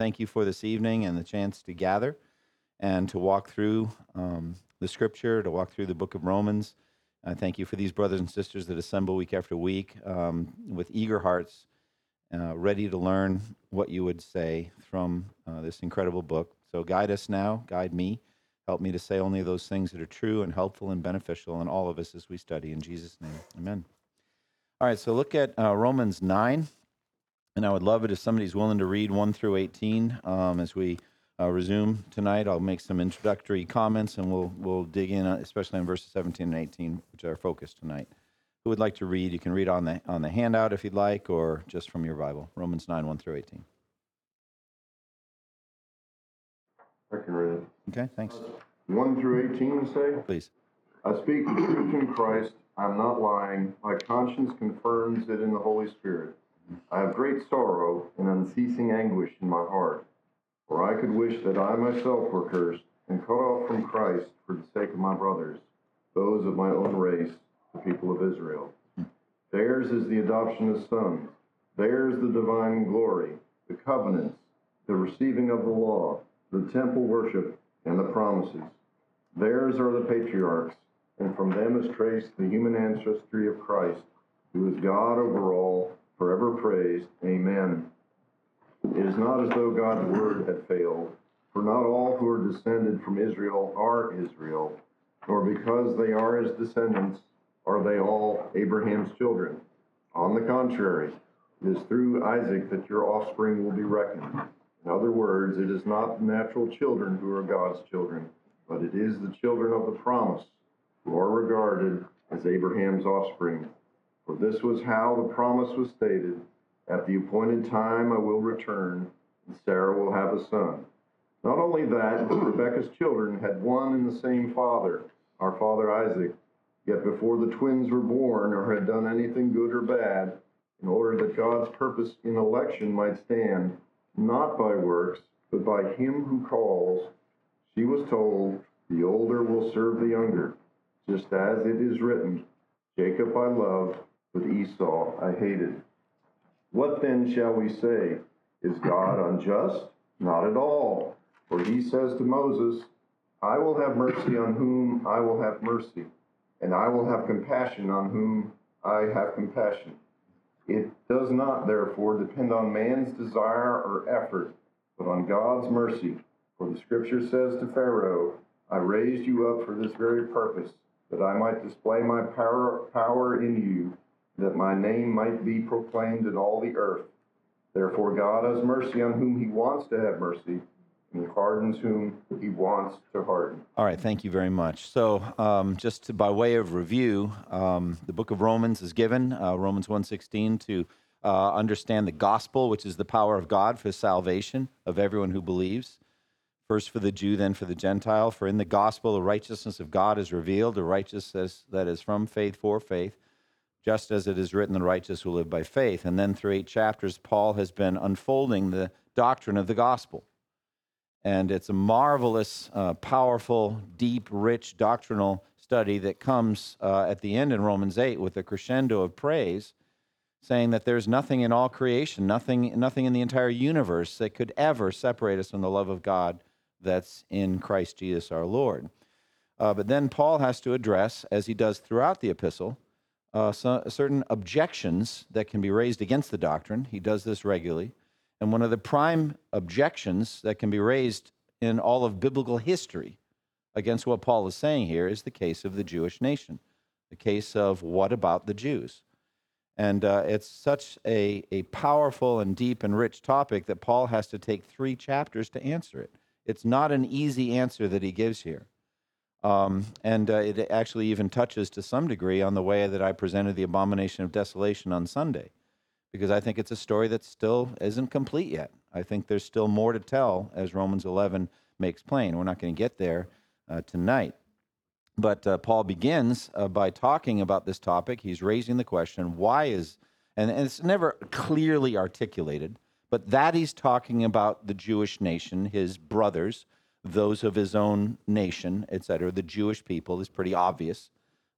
thank you for this evening and the chance to gather and to walk through um, the scripture, to walk through the book of Romans. I thank you for these brothers and sisters that assemble week after week um, with eager hearts, uh, ready to learn what you would say from uh, this incredible book. So guide us now, guide me, help me to say only those things that are true and helpful and beneficial in all of us as we study. In Jesus' name, amen. All right, so look at uh, Romans 9. And I would love it if somebody's willing to read 1 through 18 um, as we uh, resume tonight. I'll make some introductory comments and we'll, we'll dig in, uh, especially on verses 17 and 18, which are our focus tonight. Who would like to read? You can read on the, on the handout if you'd like, or just from your Bible. Romans 9, 1 through 18. I can read it. Okay, thanks. 1 through 18, you say? Please. I speak the truth in Christ. I'm not lying. My conscience confirms it in the Holy Spirit. I have great sorrow and unceasing anguish in my heart. For I could wish that I myself were cursed and cut off from Christ for the sake of my brothers, those of my own race, the people of Israel. Theirs is the adoption as sons. Theirs the divine glory, the covenants, the receiving of the law, the temple worship, and the promises. Theirs are the patriarchs, and from them is traced the human ancestry of Christ, who is God over all, forever praised. Amen. It is not as though God's word had failed, for not all who are descended from Israel are Israel, nor because they are his descendants are they all Abraham's children. On the contrary, it is through Isaac that your offspring will be reckoned. In other words, it is not the natural children who are God's children, but it is the children of the promise who are regarded as Abraham's offspring. For this was how the promise was stated At the appointed time I will return, and Sarah will have a son. Not only that, but Rebekah's children had one and the same father, our father Isaac. Yet before the twins were born or had done anything good or bad, in order that God's purpose in election might stand, not by works, but by him who calls, she was told, The older will serve the younger, just as it is written, Jacob I loved, but Esau I hated. What then shall we say? Is God unjust? Not at all. For he says to Moses, I will have mercy on whom I will have mercy, and I will have compassion on whom I have compassion. It does not, therefore, depend on man's desire or effort, but on God's mercy. For the scripture says to Pharaoh, I raised you up for this very purpose, that I might display my power, power in you, that my name might be proclaimed in all the earth. Therefore, God has mercy on whom he wants to have mercy, and he hardens whom he wants to harden. All right, thank you very much. So, um, just to, by way of review, um, the book of Romans is given, uh, Romans 1.16, to uh, understand the gospel, which is the power of God for salvation of everyone who believes. First for the Jew, then for the Gentile. For in the gospel, the righteousness of God is revealed, the righteousness that is from faith for faith, just as it is written, the righteous will live by faith. And then through eight chapters, Paul has been unfolding the doctrine of the gospel. And it's a marvelous, uh, powerful, deep, rich doctrinal study that comes uh, at the end in Romans 8 with a crescendo of praise, saying that there's nothing in all creation, nothing, nothing in the entire universe that could ever separate us from the love of God that's in Christ Jesus our Lord. Uh, but then Paul has to address, as he does throughout the epistle, uh, so, certain objections that can be raised against the doctrine. He does this regularly. And one of the prime objections that can be raised in all of biblical history against what Paul is saying here is the case of the Jewish nation, the case of what about the Jews? And uh, it's such a, a powerful and deep and rich topic that Paul has to take three chapters to answer it. It's not an easy answer that he gives here. Um, and uh, it actually even touches to some degree on the way that I presented the abomination of desolation on Sunday because I think it's a story that still isn't complete yet. I think there's still more to tell, as Romans 11 makes plain. We're not going to get there uh, tonight. But uh, Paul begins uh, by talking about this topic. He's raising the question why is, and, and it's never clearly articulated, but that he's talking about the Jewish nation, his brothers, those of his own nation, etc., the Jewish people, is pretty obvious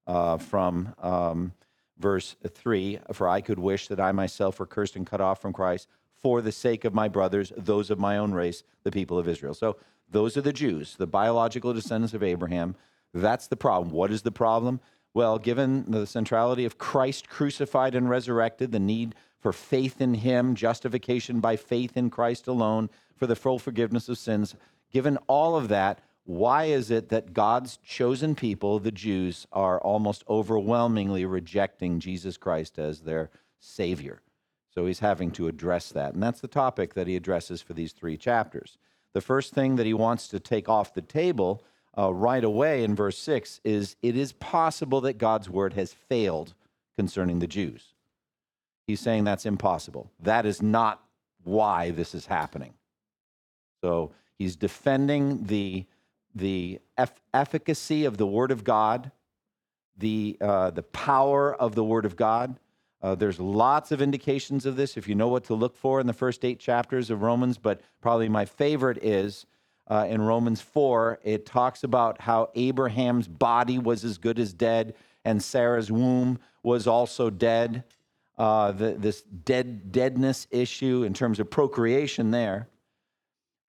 uh, from. Um, verse 3 For I could wish that I myself were cursed and cut off from Christ for the sake of my brothers, those of my own race, the people of Israel. So those are the Jews, the biological descendants of Abraham. That's the problem. What is the problem? Well, given the centrality of Christ crucified and resurrected, the need for faith in him, justification by faith in Christ alone, for the full forgiveness of sins, given all of that, why is it that God's chosen people, the Jews, are almost overwhelmingly rejecting Jesus Christ as their Savior? So he's having to address that. And that's the topic that he addresses for these three chapters. The first thing that he wants to take off the table uh, right away in verse 6 is it is possible that God's word has failed concerning the Jews. He's saying that's impossible. That is not why this is happening. So he's defending the, the eff- efficacy of the word of God, the, uh, the power of the word of God. Uh, there's lots of indications of this if you know what to look for in the first eight chapters of Romans, but probably my favorite is uh, in Romans 4. It talks about how Abraham's body was as good as dead and Sarah's womb was also dead. Uh, the, this dead deadness issue in terms of procreation there.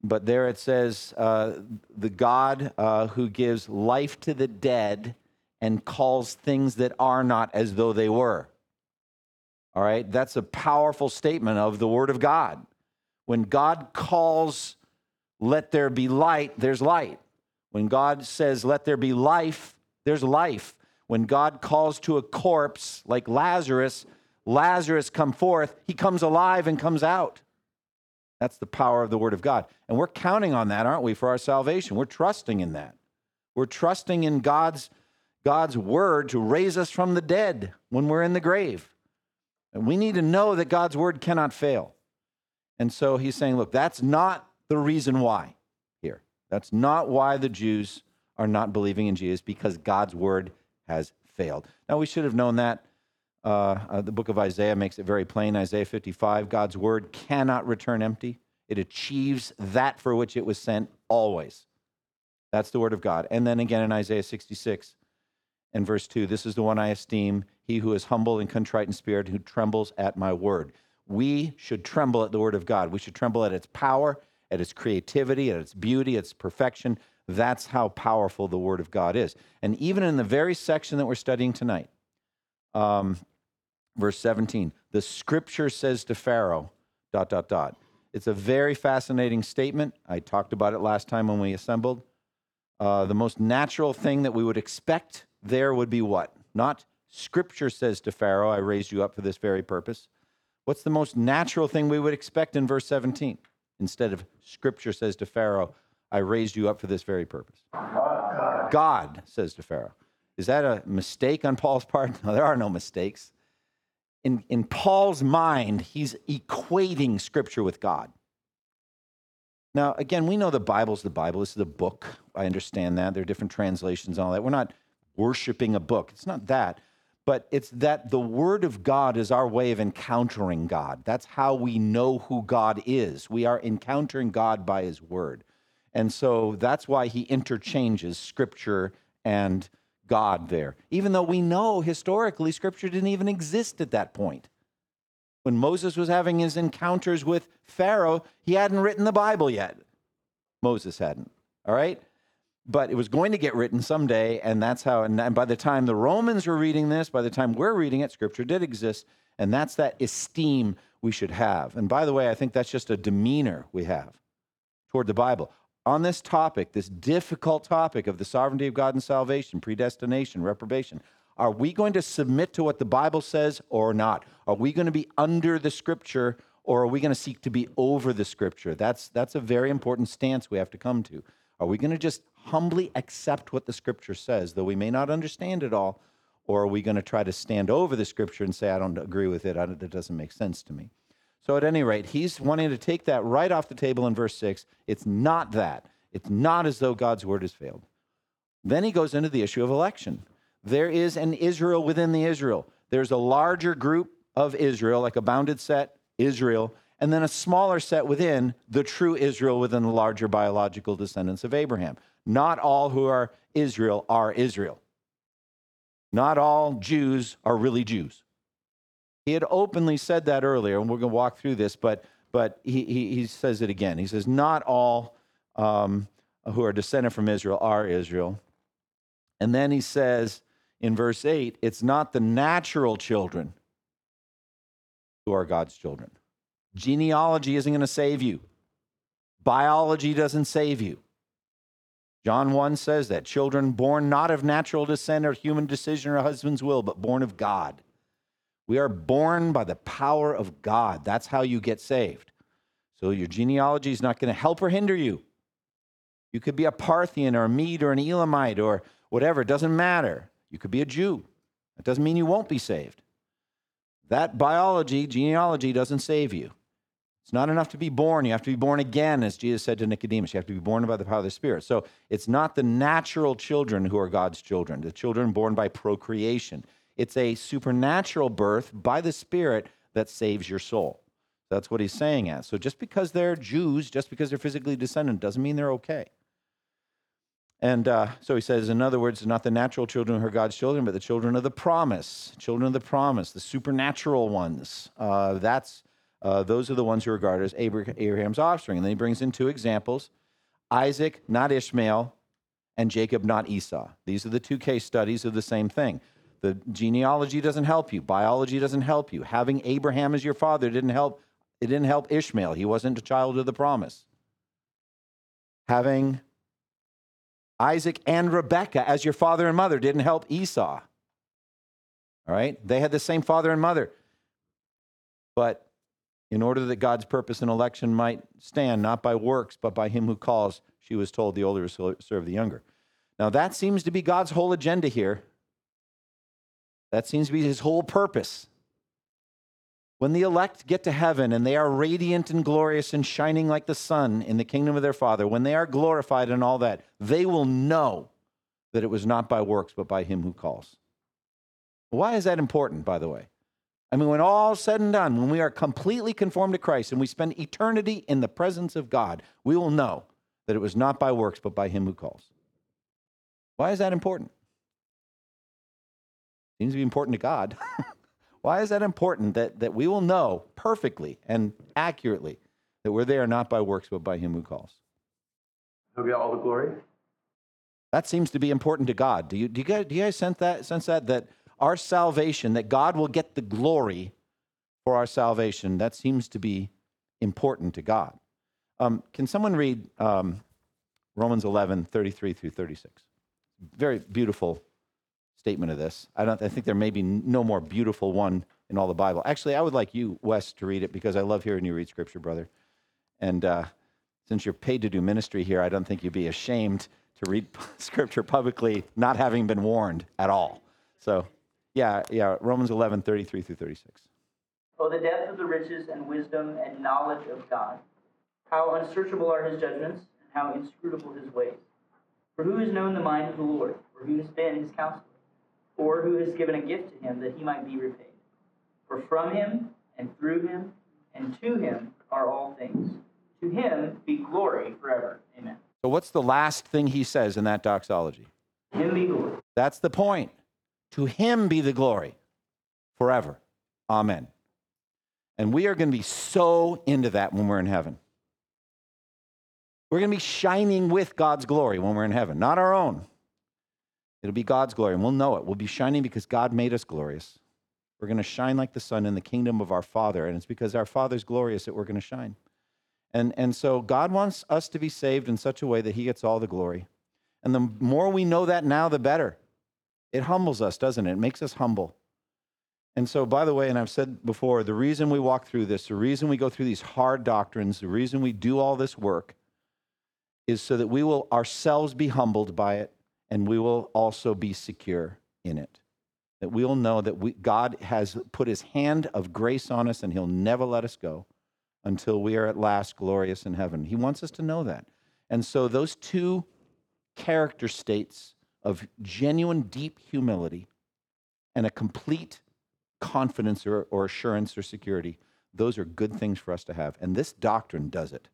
But there it says, uh, the God uh, who gives life to the dead and calls things that are not as though they were. All right, that's a powerful statement of the Word of God. When God calls, let there be light, there's light. When God says, let there be life, there's life. When God calls to a corpse like Lazarus, Lazarus come forth, he comes alive and comes out. That's the power of the Word of God. And we're counting on that, aren't we, for our salvation? We're trusting in that. We're trusting in God's, God's Word to raise us from the dead when we're in the grave. And we need to know that God's word cannot fail. And so he's saying, look, that's not the reason why here. That's not why the Jews are not believing in Jesus, because God's word has failed. Now, we should have known that. Uh, uh, the book of Isaiah makes it very plain. Isaiah 55 God's word cannot return empty, it achieves that for which it was sent always. That's the word of God. And then again in Isaiah 66 and verse 2 This is the one I esteem, he who is humble and contrite in spirit, who trembles at my word. We should tremble at the word of God. We should tremble at its power, at its creativity, at its beauty, its perfection. That's how powerful the word of God is. And even in the very section that we're studying tonight, um, verse 17, the scripture says to Pharaoh, dot, dot, dot. It's a very fascinating statement. I talked about it last time when we assembled. Uh, the most natural thing that we would expect there would be what? Not scripture says to Pharaoh, I raised you up for this very purpose. What's the most natural thing we would expect in verse 17? Instead of scripture says to Pharaoh, I raised you up for this very purpose. God says to Pharaoh. Is that a mistake on Paul's part? No, there are no mistakes. In, in Paul's mind, he's equating scripture with God. Now, again, we know the Bible's the Bible. This is a book. I understand that. There are different translations and all that. We're not worshiping a book. It's not that. But it's that the Word of God is our way of encountering God. That's how we know who God is. We are encountering God by His Word. And so that's why He interchanges Scripture and God there, even though we know historically Scripture didn't even exist at that point. When Moses was having his encounters with Pharaoh, he hadn't written the Bible yet. Moses hadn't. All right? But it was going to get written someday, and that's how. And by the time the Romans were reading this, by the time we're reading it, Scripture did exist, and that's that esteem we should have. And by the way, I think that's just a demeanor we have toward the Bible. On this topic, this difficult topic of the sovereignty of God and salvation, predestination, reprobation, are we going to submit to what the Bible says or not? Are we going to be under the Scripture or are we going to seek to be over the Scripture? That's, that's a very important stance we have to come to. Are we going to just humbly accept what the Scripture says, though we may not understand it all? Or are we going to try to stand over the Scripture and say, I don't agree with it, it doesn't make sense to me? So, at any rate, he's wanting to take that right off the table in verse 6. It's not that. It's not as though God's word has failed. Then he goes into the issue of election. There is an Israel within the Israel. There's a larger group of Israel, like a bounded set, Israel, and then a smaller set within the true Israel within the larger biological descendants of Abraham. Not all who are Israel are Israel. Not all Jews are really Jews. He had openly said that earlier, and we're going to walk through this, but, but he, he, he says it again. He says, Not all um, who are descended from Israel are Israel. And then he says in verse 8, it's not the natural children who are God's children. Genealogy isn't going to save you, biology doesn't save you. John 1 says that children born not of natural descent or human decision or husband's will, but born of God. We are born by the power of God. That's how you get saved. So your genealogy is not going to help or hinder you. You could be a Parthian or a Mede or an Elamite or whatever. It doesn't matter. You could be a Jew. It doesn't mean you won't be saved. That biology, genealogy, doesn't save you. It's not enough to be born. You have to be born again, as Jesus said to Nicodemus. You have to be born by the power of the Spirit. So it's not the natural children who are God's children, the children born by procreation. It's a supernatural birth by the Spirit that saves your soul. That's what he's saying at. So just because they're Jews, just because they're physically descendant, doesn't mean they're okay. And uh, so he says, in other words, not the natural children who are God's children, but the children of the promise, children of the promise, the supernatural ones. Uh, that's uh, those are the ones who are regarded as Abraham's offspring. And then he brings in two examples: Isaac, not Ishmael, and Jacob, not Esau. These are the two case studies of the same thing. The genealogy doesn't help you. Biology doesn't help you. Having Abraham as your father didn't help. It didn't help Ishmael. He wasn't a child of the promise. Having Isaac and Rebekah as your father and mother didn't help Esau. All right? They had the same father and mother. But in order that God's purpose in election might stand, not by works, but by him who calls, she was told the older serve the younger. Now, that seems to be God's whole agenda here. That seems to be his whole purpose. When the elect get to heaven and they are radiant and glorious and shining like the sun in the kingdom of their Father, when they are glorified and all that, they will know that it was not by works, but by him who calls. Why is that important, by the way? I mean, when all said and done, when we are completely conformed to Christ and we spend eternity in the presence of God, we will know that it was not by works, but by him who calls. Why is that important? Seems to be important to God. Why is that important that, that we will know perfectly and accurately that we're there not by works, but by Him who calls? He'll get all the glory. That seems to be important to God. Do you, do you, guys, do you guys sense that, sense that? That our salvation, that God will get the glory for our salvation, that seems to be important to God. Um, can someone read um, Romans 11, 33 through 36? Very beautiful statement of this. I don't. I think there may be no more beautiful one in all the Bible. Actually, I would like you, Wes, to read it because I love hearing you read Scripture, brother. And uh, since you're paid to do ministry here, I don't think you'd be ashamed to read Scripture publicly, not having been warned at all. So, yeah, yeah. Romans 11, 33 through 36. Oh, the depth of the riches and wisdom and knowledge of God! How unsearchable are His judgments, and how inscrutable His ways! For who has known the mind of the Lord, or who has been His counselor? Or who has given a gift to him that he might be repaid. For from him, and through him, and to him are all things. To him be glory forever. Amen. So, what's the last thing he says in that doxology? Him be glory. That's the point. To him be the glory forever. Amen. And we are going to be so into that when we're in heaven. We're going to be shining with God's glory when we're in heaven, not our own. It'll be God's glory, and we'll know it. We'll be shining because God made us glorious. We're going to shine like the sun in the kingdom of our Father, and it's because our Father's glorious that we're going to shine. And, and so God wants us to be saved in such a way that He gets all the glory. And the more we know that now, the better. It humbles us, doesn't it? It makes us humble. And so, by the way, and I've said before, the reason we walk through this, the reason we go through these hard doctrines, the reason we do all this work is so that we will ourselves be humbled by it and we will also be secure in it. That we'll know that we, God has put his hand of grace on us and he'll never let us go until we are at last glorious in heaven. He wants us to know that. And so, those two character states of genuine, deep humility and a complete confidence or, or assurance or security, those are good things for us to have. And this doctrine does it.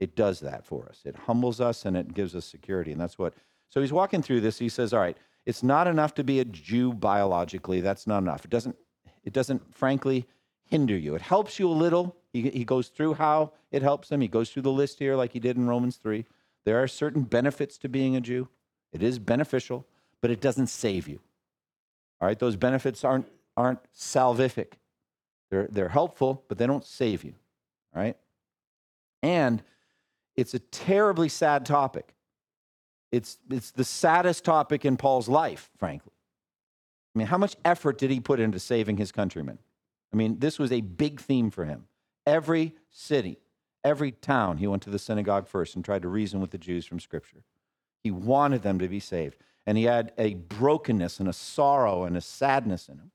It does that for us. It humbles us and it gives us security. And that's what so he's walking through this. He says, All right, It's not enough to be a Jew biologically. That's not enough. It doesn't, it doesn't frankly hinder you. It helps you a little. He, he goes through how it helps him. He goes through the list here like he did in Romans 3. There are certain benefits to being a Jew. It is beneficial, but it doesn't save you. All right, those benefits aren't aren't salvific. They're they're helpful, but they don't save you. All right? And it's a terribly sad topic. It's it's the saddest topic in Paul's life, frankly. I mean, how much effort did he put into saving his countrymen? I mean, this was a big theme for him. Every city, every town, he went to the synagogue first and tried to reason with the Jews from Scripture. He wanted them to be saved. And he had a brokenness and a sorrow and a sadness in him.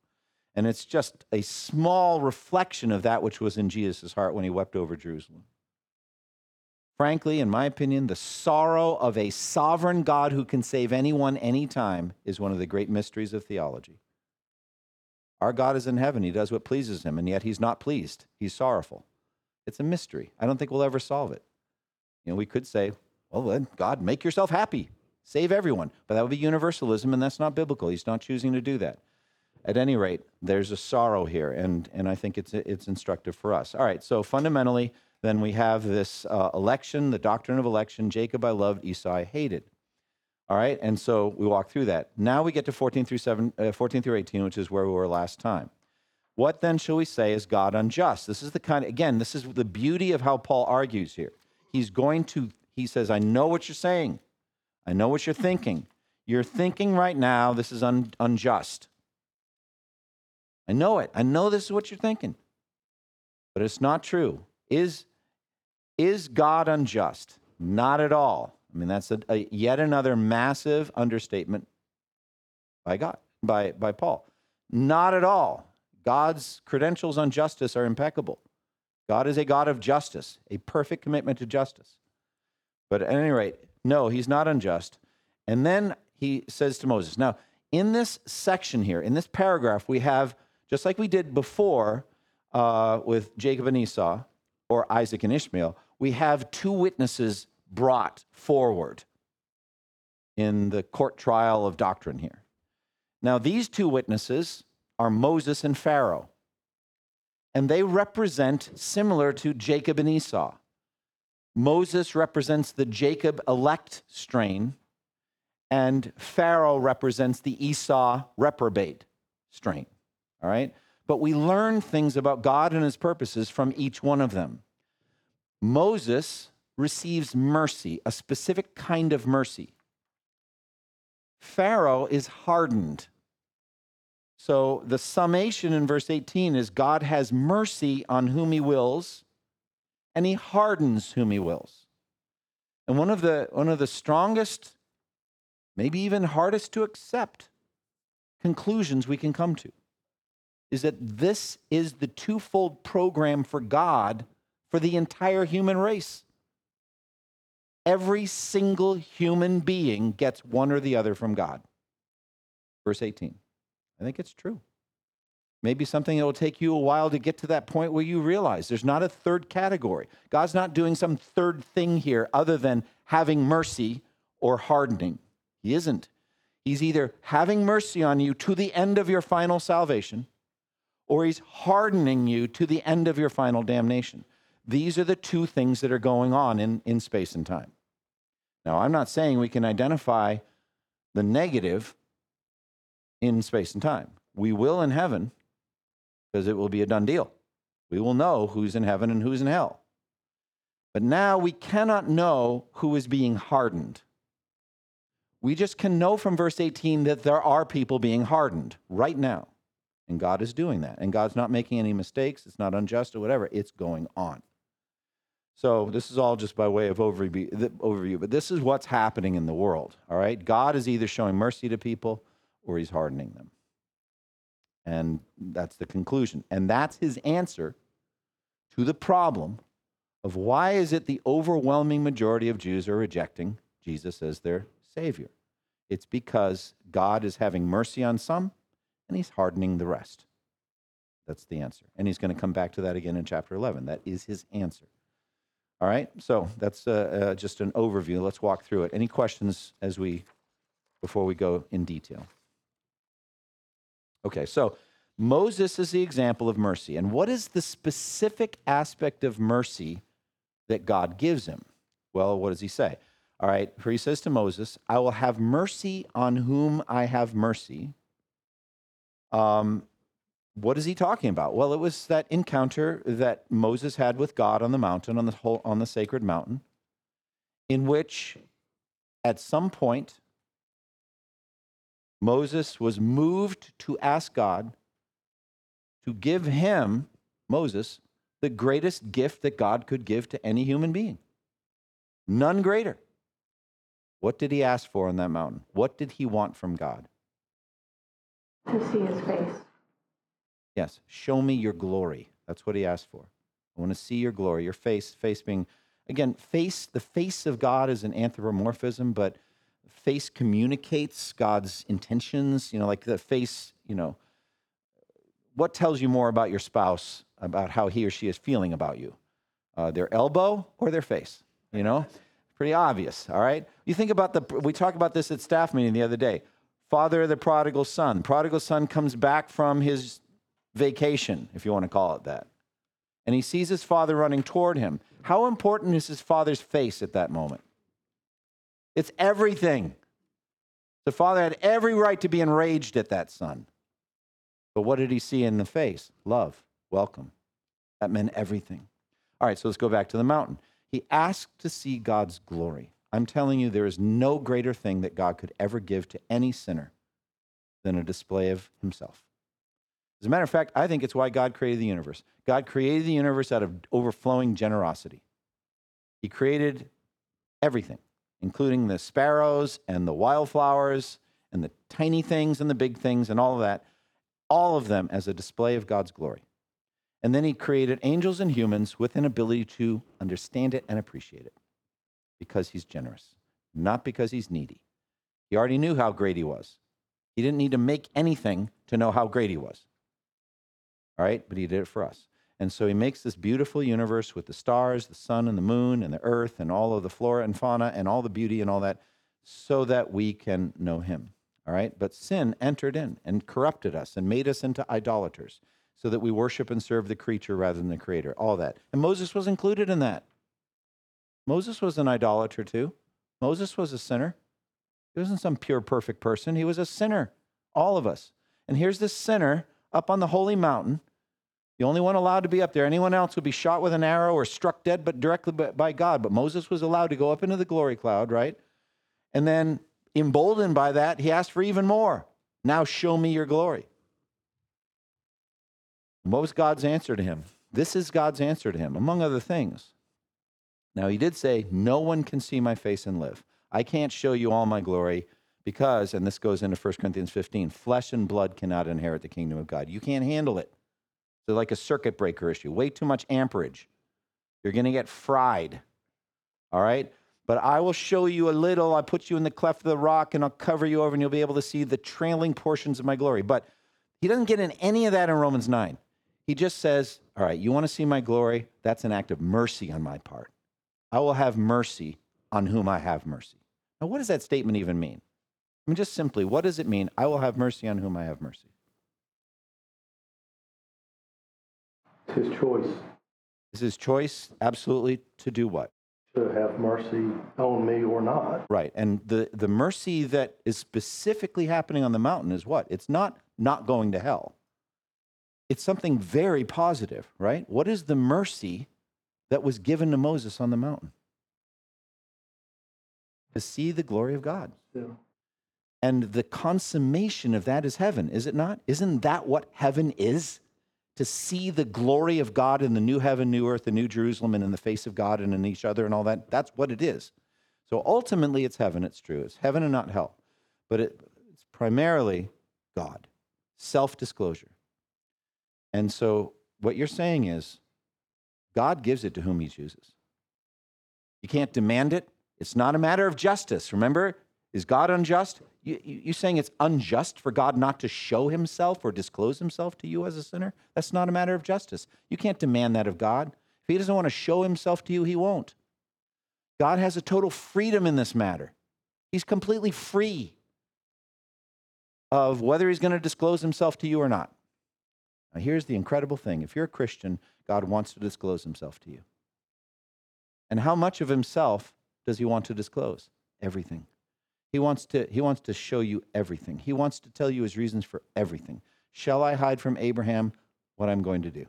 And it's just a small reflection of that which was in Jesus' heart when he wept over Jerusalem. Frankly, in my opinion, the sorrow of a sovereign God who can save anyone anytime is one of the great mysteries of theology. Our God is in heaven. He does what pleases him, and yet he's not pleased. He's sorrowful. It's a mystery. I don't think we'll ever solve it. You know, we could say, well, then, God, make yourself happy, save everyone. But that would be universalism, and that's not biblical. He's not choosing to do that. At any rate, there's a sorrow here, and, and I think it's, it's instructive for us. All right, so fundamentally, then we have this uh, election, the doctrine of election. Jacob I loved, Esau I hated. All right, and so we walk through that. Now we get to 14 through 7, uh, 14 through 18, which is where we were last time. What then shall we say is God unjust? This is the kind of, again, this is the beauty of how Paul argues here. He's going to, he says, I know what you're saying. I know what you're thinking. You're thinking right now this is un, unjust. I know it. I know this is what you're thinking. But it's not true. Is, is God unjust? Not at all. I mean, that's a, a, yet another massive understatement by God, by, by Paul. Not at all. God's credentials on justice are impeccable. God is a God of justice, a perfect commitment to justice. But at any rate, no, he's not unjust. And then he says to Moses, now, in this section here, in this paragraph, we have, just like we did before uh, with Jacob and Esau, or Isaac and Ishmael, we have two witnesses brought forward in the court trial of doctrine here. Now, these two witnesses are Moses and Pharaoh, and they represent similar to Jacob and Esau. Moses represents the Jacob elect strain, and Pharaoh represents the Esau reprobate strain. All right? But we learn things about God and his purposes from each one of them. Moses receives mercy, a specific kind of mercy. Pharaoh is hardened. So the summation in verse 18 is God has mercy on whom he wills, and he hardens whom he wills. And one of the, one of the strongest, maybe even hardest to accept conclusions we can come to is that this is the twofold program for God for the entire human race. Every single human being gets one or the other from God. Verse 18. I think it's true. Maybe something that will take you a while to get to that point where you realize there's not a third category. God's not doing some third thing here other than having mercy or hardening. He isn't. He's either having mercy on you to the end of your final salvation or he's hardening you to the end of your final damnation. These are the two things that are going on in, in space and time. Now, I'm not saying we can identify the negative in space and time. We will in heaven because it will be a done deal. We will know who's in heaven and who's in hell. But now we cannot know who is being hardened. We just can know from verse 18 that there are people being hardened right now. And God is doing that. And God's not making any mistakes. It's not unjust or whatever. It's going on. So this is all just by way of overview, but this is what's happening in the world. All right, God is either showing mercy to people or He's hardening them, and that's the conclusion. And that's His answer to the problem of why is it the overwhelming majority of Jews are rejecting Jesus as their Savior. It's because God is having mercy on some and he's hardening the rest. That's the answer. And he's going to come back to that again in chapter 11. That is his answer. All right, so that's uh, uh, just an overview. Let's walk through it. Any questions as we before we go in detail. Okay, so Moses is the example of mercy. And what is the specific aspect of mercy that God gives him? Well, what does he say? All right, for he says to Moses, I will have mercy on whom I have mercy. Um, what is he talking about? Well, it was that encounter that Moses had with God on the mountain, on the whole, on the sacred mountain, in which at some point Moses was moved to ask God to give him, Moses, the greatest gift that God could give to any human being. None greater. What did he ask for on that mountain? What did he want from God? To see his face. Yes, show me your glory. That's what he asked for. I want to see your glory, your face, face being again, face, the face of God is an anthropomorphism, but face communicates God's intentions, you know, like the face, you know, what tells you more about your spouse about how he or she is feeling about you? Uh, their elbow or their face, you know? Pretty obvious, all right? You think about the, we talked about this at staff meeting the other day. Father of the prodigal son. Prodigal son comes back from his vacation, if you want to call it that. And he sees his father running toward him. How important is his father's face at that moment? It's everything. The father had every right to be enraged at that son. But what did he see in the face? Love, welcome. That meant everything. All right, so let's go back to the mountain. He asked to see God's glory. I'm telling you, there is no greater thing that God could ever give to any sinner than a display of himself. As a matter of fact, I think it's why God created the universe. God created the universe out of overflowing generosity. He created everything, including the sparrows and the wildflowers and the tiny things and the big things and all of that, all of them as a display of God's glory. And then he created angels and humans with an ability to understand it and appreciate it because he's generous, not because he's needy. He already knew how great he was. He didn't need to make anything to know how great he was. All right, but he did it for us. And so he makes this beautiful universe with the stars, the sun, and the moon, and the earth, and all of the flora and fauna, and all the beauty and all that, so that we can know him. All right, but sin entered in and corrupted us and made us into idolaters so that we worship and serve the creature rather than the creator, all that. And Moses was included in that. Moses was an idolater too. Moses was a sinner. He wasn't some pure, perfect person. He was a sinner, all of us. And here's this sinner up on the holy mountain, the only one allowed to be up there. Anyone else would be shot with an arrow or struck dead, but directly by God. But Moses was allowed to go up into the glory cloud, right? And then, emboldened by that, he asked for even more. Now show me your glory. What was God's answer to him? This is God's answer to him, among other things. Now, he did say, No one can see my face and live. I can't show you all my glory because, and this goes into 1 Corinthians 15, flesh and blood cannot inherit the kingdom of God. You can't handle it. So, like a circuit breaker issue, way too much amperage. You're going to get fried. All right? But I will show you a little. I put you in the cleft of the rock and I'll cover you over and you'll be able to see the trailing portions of my glory. But he doesn't get in any of that in Romans 9. He just says, All right, you want to see my glory? That's an act of mercy on my part. I will have mercy on whom I have mercy. Now, what does that statement even mean? I mean, just simply, what does it mean? I will have mercy on whom I have mercy. His choice Is his choice absolutely to do what? to have mercy on me or not. Right. And the, the mercy that is specifically happening on the mountain is what? It's not not going to hell. It's something very positive, right? What is the mercy that was given to Moses on the mountain? To see the glory of God. Yeah. And the consummation of that is heaven, is it not? Isn't that what heaven is? To see the glory of God in the new heaven, new earth, the new Jerusalem, and in the face of God and in each other and all that. That's what it is. So ultimately, it's heaven, it's true. It's heaven and not hell. But it, it's primarily God, self disclosure. And so what you're saying is God gives it to whom he chooses. You can't demand it. It's not a matter of justice. Remember, is God unjust? You, you, you saying it's unjust for God not to show himself or disclose himself to you as a sinner? That's not a matter of justice. You can't demand that of God. If he doesn't want to show himself to you, he won't. God has a total freedom in this matter. He's completely free. of whether he's going to disclose himself to you or not. Now, here's the incredible thing if you're a Christian, God wants to disclose himself to you. And how much of himself does he want to disclose? Everything. He wants to, he wants to show you everything. He wants to tell you his reasons for everything. Shall I hide from Abraham what I'm going to do?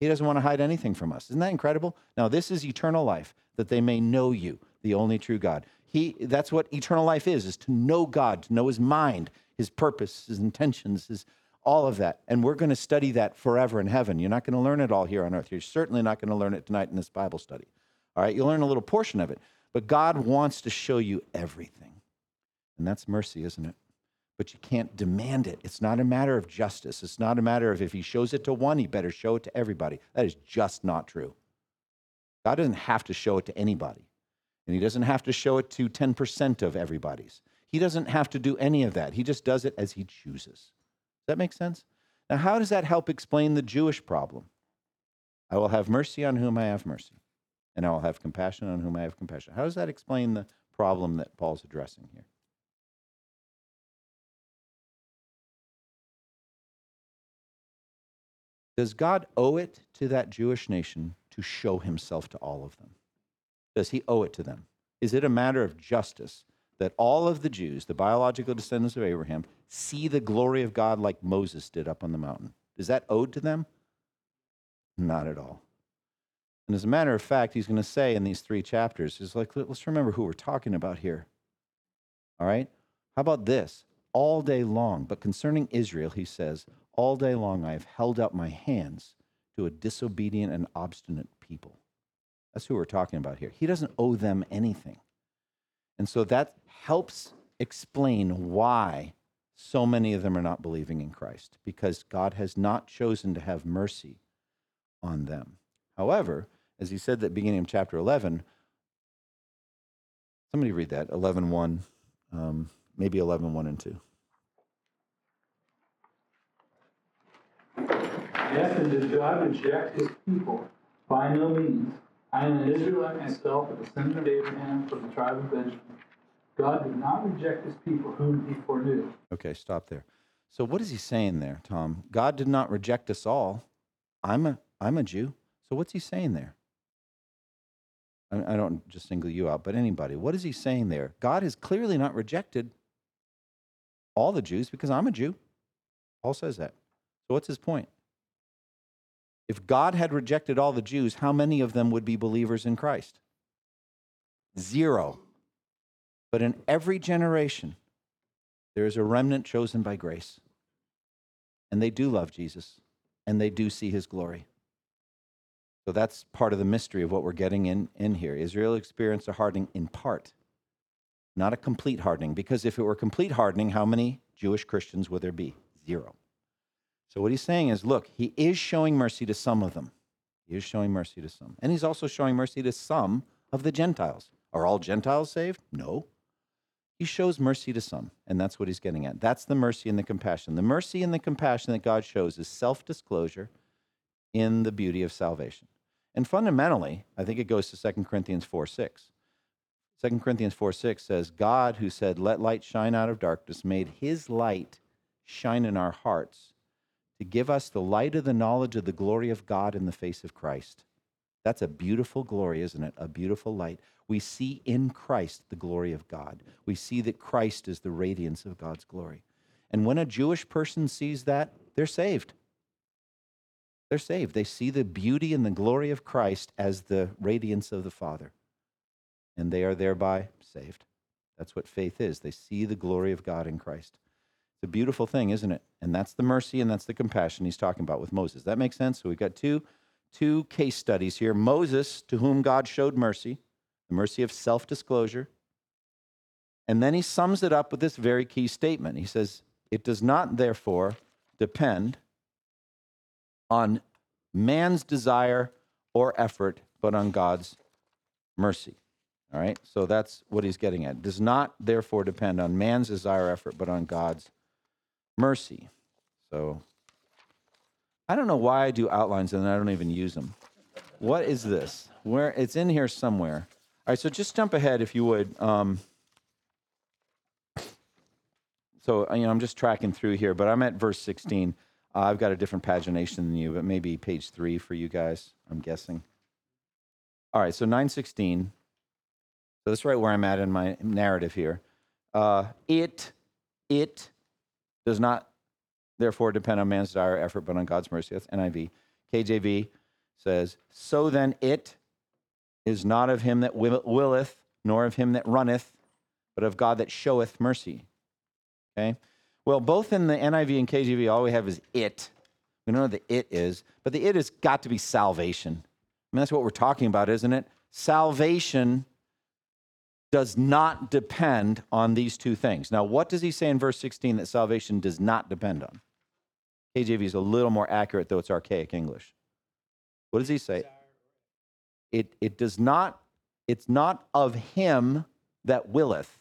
He doesn't want to hide anything from us. Isn't that incredible? Now, this is eternal life, that they may know you, the only true God. He, that's what eternal life is, is to know God, to know his mind, his purpose, his intentions, his all of that. And we're going to study that forever in heaven. You're not going to learn it all here on earth. You're certainly not going to learn it tonight in this Bible study. All right, you'll learn a little portion of it. But God wants to show you everything. And that's mercy, isn't it? But you can't demand it. It's not a matter of justice. It's not a matter of if he shows it to one, he better show it to everybody. That is just not true. God doesn't have to show it to anybody. And he doesn't have to show it to 10% of everybody's. He doesn't have to do any of that. He just does it as he chooses. Does that make sense? Now, how does that help explain the Jewish problem? I will have mercy on whom I have mercy, and I will have compassion on whom I have compassion. How does that explain the problem that Paul's addressing here? Does God owe it to that Jewish nation to show himself to all of them? Does he owe it to them? Is it a matter of justice that all of the Jews, the biological descendants of Abraham, see the glory of God like Moses did up on the mountain? Is that owed to them? Not at all. And as a matter of fact, he's going to say in these three chapters, he's like, let's remember who we're talking about here. All right? How about this? All day long, but concerning Israel, he says, all day long I have held out my hands to a disobedient and obstinate people. That's who we're talking about here. He doesn't owe them anything. And so that helps explain why so many of them are not believing in Christ, because God has not chosen to have mercy on them. However, as he said at the beginning of chapter 11, somebody read that, 11 1, um, maybe 11 1 and 2. Yes, and did God reject his people? By no means. I am an Israelite myself, a descendant of Abraham from the tribe of Benjamin. God did not reject his people whom he foreknew. Okay, stop there. So what is he saying there, Tom? God did not reject us all. I'm a I'm a Jew. So what's he saying there? I, I don't just single you out, but anybody. What is he saying there? God has clearly not rejected all the Jews because I'm a Jew. Paul says that. So what's his point? If God had rejected all the Jews, how many of them would be believers in Christ? Zero. But in every generation, there is a remnant chosen by grace. And they do love Jesus, and they do see his glory. So that's part of the mystery of what we're getting in, in here. Israel experienced a hardening in part, not a complete hardening, because if it were complete hardening, how many Jewish Christians would there be? Zero. So what he's saying is look, he is showing mercy to some of them. He is showing mercy to some. And he's also showing mercy to some of the Gentiles. Are all Gentiles saved? No. He shows mercy to some, and that's what he's getting at. That's the mercy and the compassion. The mercy and the compassion that God shows is self disclosure in the beauty of salvation. And fundamentally, I think it goes to 2 Corinthians 4 6. 2 Corinthians 4 6 says, God, who said, Let light shine out of darkness, made his light shine in our hearts to give us the light of the knowledge of the glory of God in the face of Christ. That's a beautiful glory, isn't it? A beautiful light. We see in Christ the glory of God. We see that Christ is the radiance of God's glory. And when a Jewish person sees that, they're saved. They're saved. They see the beauty and the glory of Christ as the radiance of the Father. And they are thereby saved. That's what faith is. They see the glory of God in Christ. A beautiful thing, isn't it? And that's the mercy and that's the compassion he's talking about with Moses. That makes sense? So we've got two, two case studies here Moses, to whom God showed mercy, the mercy of self disclosure. And then he sums it up with this very key statement. He says, It does not, therefore, depend on man's desire or effort, but on God's mercy. All right? So that's what he's getting at. It does not, therefore, depend on man's desire or effort, but on God's mercy. So I don't know why I do outlines and I don't even use them. What is this? Where it's in here somewhere. All right, so just jump ahead if you would. Um, so you know, I'm just tracking through here, but I'm at verse 16. Uh, I've got a different pagination than you, but maybe page three for you guys. I'm guessing. All right, so 916. So that's right where I'm at in my narrative here. Uh, it, it does not therefore depend on man's desire or effort, but on God's mercy. That's NIV. KJV says, So then it is not of him that willeth, nor of him that runneth, but of God that showeth mercy. Okay? Well, both in the NIV and KJV, all we have is it. We don't know what the it is, but the it has got to be salvation. I mean, that's what we're talking about, isn't it? Salvation does not depend on these two things. Now, what does he say in verse 16 that salvation does not depend on? KJV is a little more accurate, though it's archaic English. What does he say? It, it does not, it's not of him that willeth,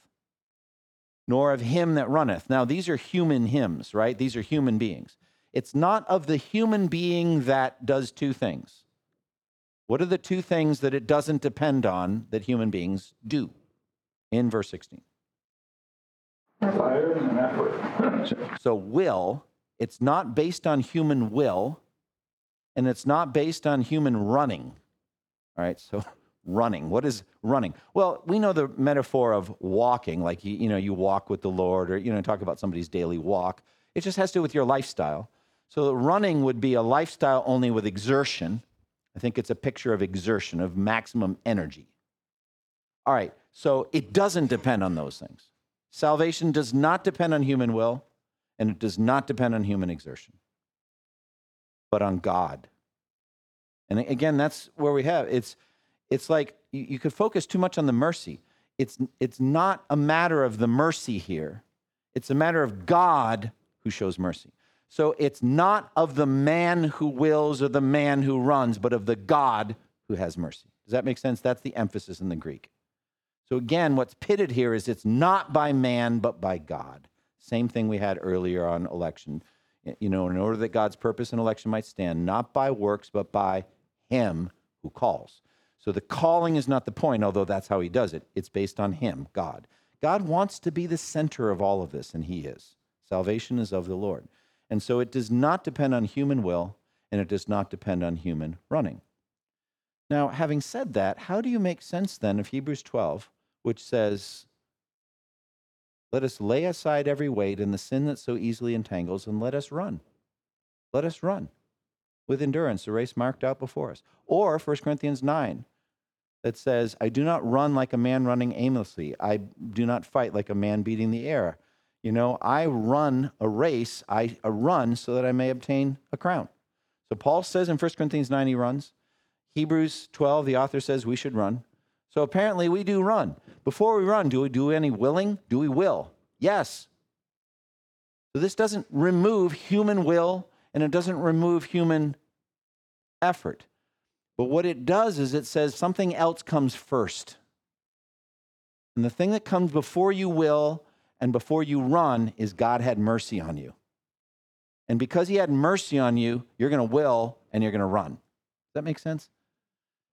nor of him that runneth. Now, these are human hymns, right? These are human beings. It's not of the human being that does two things. What are the two things that it doesn't depend on that human beings do? In verse 16. Fire and effort. So, will, it's not based on human will, and it's not based on human running. All right, so running. What is running? Well, we know the metaphor of walking, like you, you know, you walk with the Lord, or you know, talk about somebody's daily walk. It just has to do with your lifestyle. So running would be a lifestyle only with exertion. I think it's a picture of exertion, of maximum energy. All right, so it doesn't depend on those things. Salvation does not depend on human will, and it does not depend on human exertion, but on God. And again, that's where we have it's it's like you, you could focus too much on the mercy. It's it's not a matter of the mercy here. It's a matter of God who shows mercy. So it's not of the man who wills or the man who runs, but of the God who has mercy. Does that make sense? That's the emphasis in the Greek. So again, what's pitted here is it's not by man, but by God. Same thing we had earlier on election. You know, in order that God's purpose in election might stand, not by works, but by him who calls. So the calling is not the point, although that's how he does it. It's based on him, God. God wants to be the center of all of this, and he is. Salvation is of the Lord. And so it does not depend on human will, and it does not depend on human running. Now, having said that, how do you make sense then of Hebrews 12, which says, Let us lay aside every weight and the sin that so easily entangles, and let us run. Let us run with endurance the race marked out before us. Or 1 Corinthians 9, that says, I do not run like a man running aimlessly. I do not fight like a man beating the air. You know, I run a race, I run so that I may obtain a crown. So Paul says in 1 Corinthians 9 he runs. Hebrews 12, the author says we should run. So apparently we do run. Before we run, do we do any willing? Do we will? Yes. So this doesn't remove human will and it doesn't remove human effort. But what it does is it says something else comes first. And the thing that comes before you will and before you run is God had mercy on you. And because he had mercy on you, you're going to will and you're going to run. Does that make sense?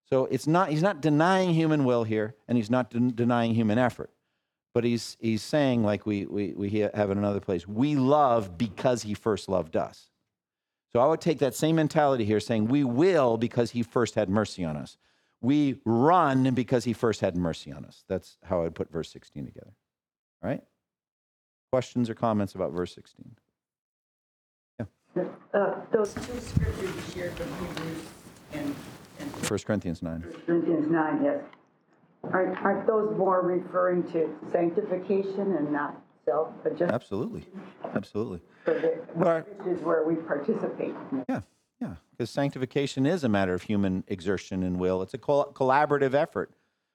So it's not he's not denying human will here and he's not den- denying human effort. But he's he's saying like we we we have in another place, we love because he first loved us. So I would take that same mentality here saying we will because he first had mercy on us. We run because he first had mercy on us. That's how I would put verse 16 together. All right? Questions or comments about verse 16? Uh, those two scriptures you shared from Hebrews and 1 Corinthians 9. Corinthians 9, yes. Aren't, aren't those more referring to sanctification and not self? But just Absolutely. Absolutely. Right. which is where we participate. Yeah, yeah. Because sanctification is a matter of human exertion and will. It's a col- collaborative effort.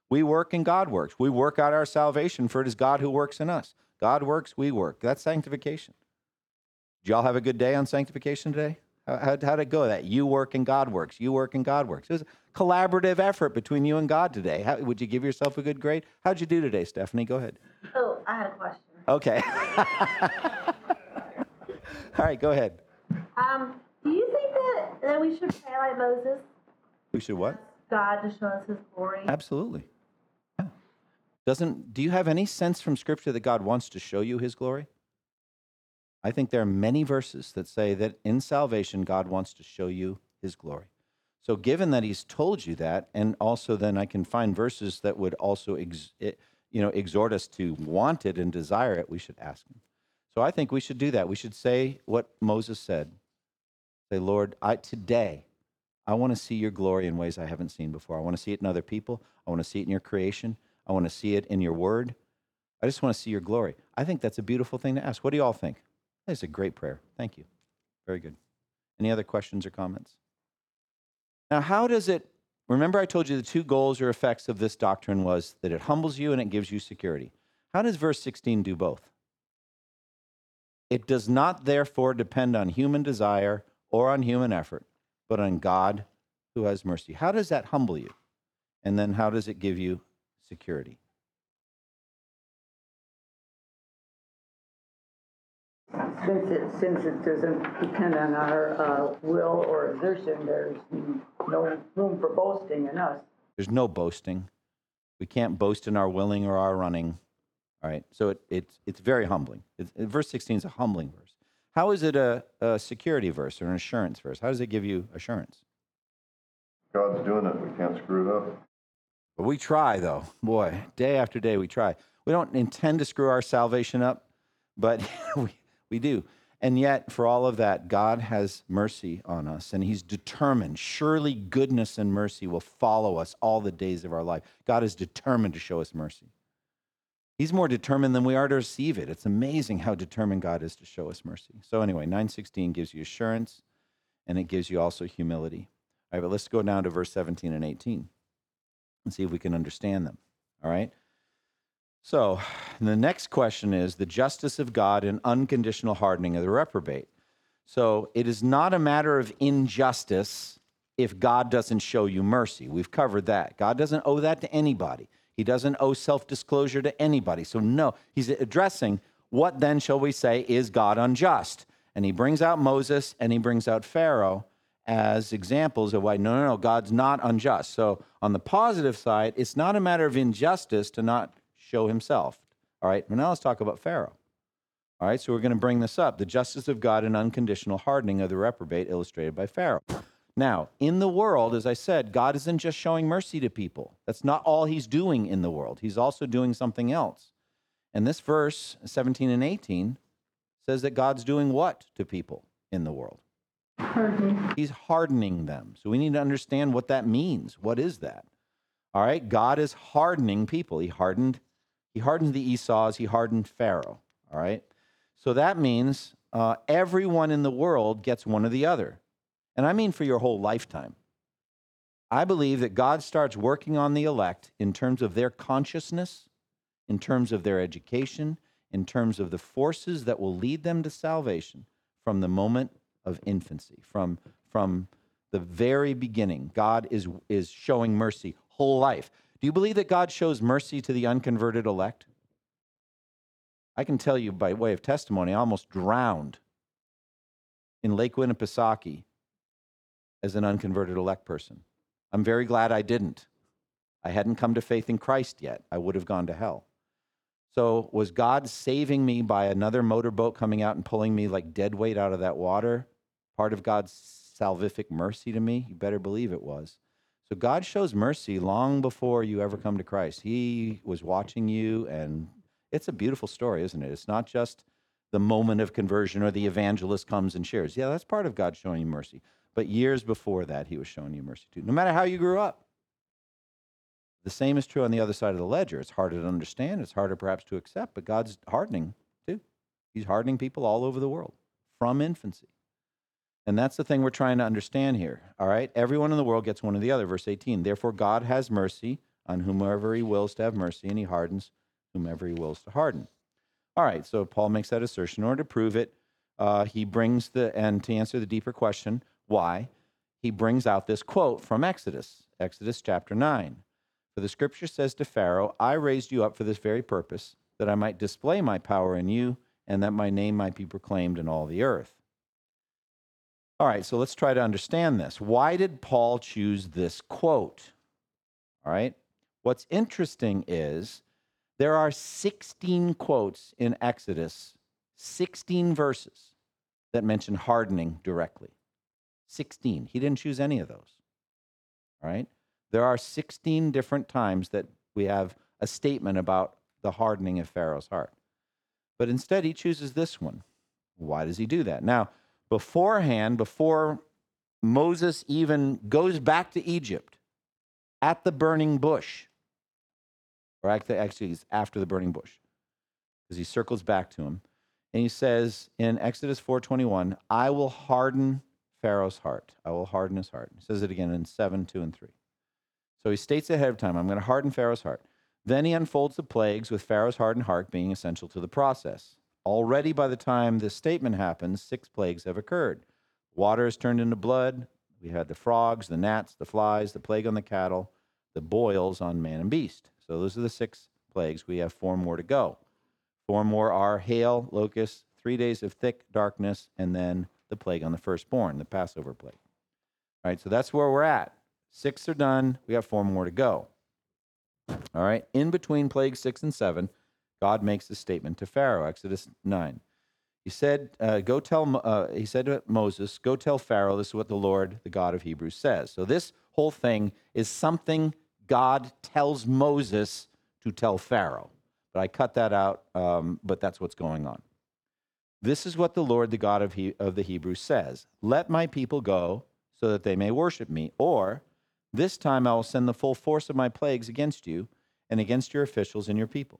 We work and God works. We work out our salvation, for it is God who works in us. God works, we work. That's sanctification. Did y'all have a good day on sanctification today? How, how, how'd it go? That you work and God works. You work and God works. It was a collaborative effort between you and God today. How, would you give yourself a good grade? How'd you do today, Stephanie? Go ahead. Oh, I had a question. Okay. All right, go ahead. Um, do you think that, that we should pray like Moses, We should what? God to show us his glory? Absolutely. Yeah. Doesn't do you have any sense from scripture that God wants to show you his glory? I think there are many verses that say that in salvation, God wants to show you his glory. So, given that he's told you that, and also then I can find verses that would also ex, eh, you know, exhort us to want it and desire it, we should ask him. So, I think we should do that. We should say what Moses said Say, Lord, I, today, I want to see your glory in ways I haven't seen before. I want to see it in other people. I want to see it in your creation. I want to see it in your word. I just want to see your glory. I think that's a beautiful thing to ask. What do you all think? That's a great prayer. Thank you. Very good. Any other questions or comments? Now, how does it remember I told you the two goals or effects of this doctrine was that it humbles you and it gives you security. How does verse 16 do both? It does not therefore depend on human desire or on human effort, but on God who has mercy. How does that humble you? And then how does it give you security? Since it, since it doesn't depend on our uh, will or exertion, there's no room for boasting in us. There's no boasting. We can't boast in our willing or our running. All right. So it, it's, it's very humbling. It's, verse 16 is a humbling verse. How is it a, a security verse or an assurance verse? How does it give you assurance? God's doing it. We can't screw it up. But we try, though. Boy, day after day, we try. We don't intend to screw our salvation up, but we, we do. And yet, for all of that, God has mercy on us, and He's determined. Surely goodness and mercy will follow us all the days of our life. God is determined to show us mercy. He's more determined than we are to receive it. It's amazing how determined God is to show us mercy. So, anyway, 916 gives you assurance, and it gives you also humility. All right, but let's go down to verse 17 and 18 and see if we can understand them. All right? So, the next question is the justice of God and unconditional hardening of the reprobate. So, it is not a matter of injustice if God doesn't show you mercy. We've covered that. God doesn't owe that to anybody, He doesn't owe self disclosure to anybody. So, no, He's addressing what then shall we say is God unjust? And He brings out Moses and He brings out Pharaoh as examples of why no, no, no, God's not unjust. So, on the positive side, it's not a matter of injustice to not show himself. All right, well, now let's talk about Pharaoh. All right, so we're going to bring this up the justice of God and unconditional hardening of the reprobate, illustrated by Pharaoh. Now, in the world, as I said, God isn't just showing mercy to people. That's not all he's doing in the world, he's also doing something else. And this verse, 17 and 18, says that God's doing what to people in the world? Hardening. He's hardening them. So we need to understand what that means. What is that? All right, God is hardening people. He hardened he hardened the Esau's, he hardened Pharaoh. All right. So that means uh, everyone in the world gets one or the other. And I mean for your whole lifetime. I believe that God starts working on the elect in terms of their consciousness, in terms of their education, in terms of the forces that will lead them to salvation from the moment of infancy, from, from the very beginning. God is, is showing mercy whole life. Do you believe that God shows mercy to the unconverted elect? I can tell you by way of testimony, I almost drowned in Lake Winnipesaukee as an unconverted elect person. I'm very glad I didn't. I hadn't come to faith in Christ yet. I would have gone to hell. So, was God saving me by another motorboat coming out and pulling me like dead weight out of that water? Part of God's salvific mercy to me? You better believe it was. So God shows mercy long before you ever come to Christ. He was watching you, and it's a beautiful story, isn't it? It's not just the moment of conversion or the evangelist comes and shares. Yeah, that's part of God showing you mercy. But years before that, He was showing you mercy too, no matter how you grew up. The same is true on the other side of the ledger. It's harder to understand, it's harder perhaps to accept, but God's hardening too. He's hardening people all over the world from infancy. And that's the thing we're trying to understand here. All right? Everyone in the world gets one or the other. Verse 18. Therefore, God has mercy on whomever he wills to have mercy, and he hardens whomever he wills to harden. All right, so Paul makes that assertion. In order to prove it, uh, he brings the, and to answer the deeper question, why, he brings out this quote from Exodus, Exodus chapter 9. For the scripture says to Pharaoh, I raised you up for this very purpose, that I might display my power in you, and that my name might be proclaimed in all the earth. All right, so let's try to understand this. Why did Paul choose this quote? All right, what's interesting is there are 16 quotes in Exodus, 16 verses that mention hardening directly. 16. He didn't choose any of those. All right? There are 16 different times that we have a statement about the hardening of Pharaoh's heart. But instead, he chooses this one. Why does he do that? Now, beforehand, before Moses even goes back to Egypt at the burning bush, or actually, he's after the burning bush, because he circles back to him, and he says in Exodus 4:21, "I will harden Pharaoh's heart. I will harden his heart." He says it again in 7, 2, and 3. So he states ahead of time, I'm going to harden Pharaoh's heart. Then he unfolds the plagues, with Pharaoh's hardened heart being essential to the process. Already by the time this statement happens, six plagues have occurred. Water is turned into blood. We had the frogs, the gnats, the flies, the plague on the cattle, the boils on man and beast. So those are the six plagues. We have four more to go. Four more are hail, locusts, three days of thick darkness, and then the plague on the firstborn, the Passover plague. All right, so that's where we're at. Six are done. We have four more to go. All right, in between plague six and seven, God makes this statement to Pharaoh, Exodus 9. He said, uh, "Go tell." Uh, he said to Moses, "Go tell Pharaoh. This is what the Lord, the God of Hebrews, says." So this whole thing is something God tells Moses to tell Pharaoh. But I cut that out. Um, but that's what's going on. This is what the Lord, the God of, he- of the Hebrews, says: Let my people go, so that they may worship me. Or this time I will send the full force of my plagues against you and against your officials and your people,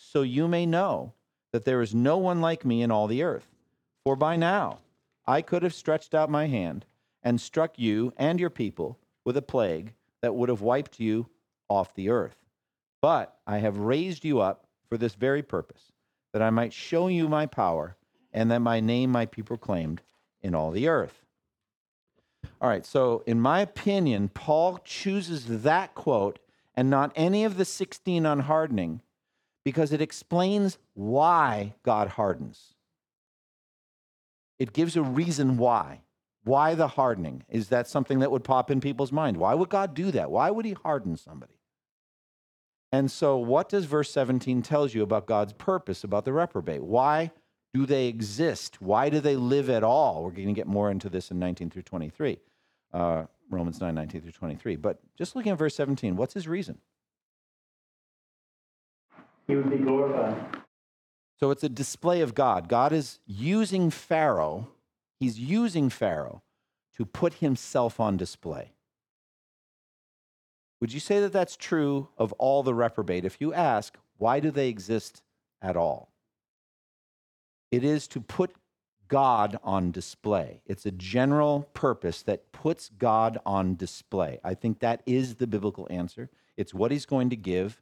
so you may know that there is no one like me in all the earth. For by now I could have stretched out my hand and struck you and your people with a plague that would have wiped you off the earth. But I have raised you up for this very purpose, that I might show you my power and that my name might be proclaimed in all the earth. All right, so in my opinion, Paul chooses that quote and not any of the 16 on hardening because it explains why God hardens. It gives a reason why. Why the hardening? Is that something that would pop in people's mind? Why would God do that? Why would he harden somebody? And so, what does verse 17 tells you about God's purpose about the reprobate? Why do they exist? Why do they live at all? We're going to get more into this in 19 through 23, uh, Romans 9, 19 through 23. But just looking at verse 17, what's his reason? He would be glorified. So it's a display of God. God is using Pharaoh, he's using Pharaoh to put himself on display. Would you say that that's true of all the reprobate? If you ask, why do they exist at all? It is to put God on display. It's a general purpose that puts God on display. I think that is the biblical answer. It's what he's going to give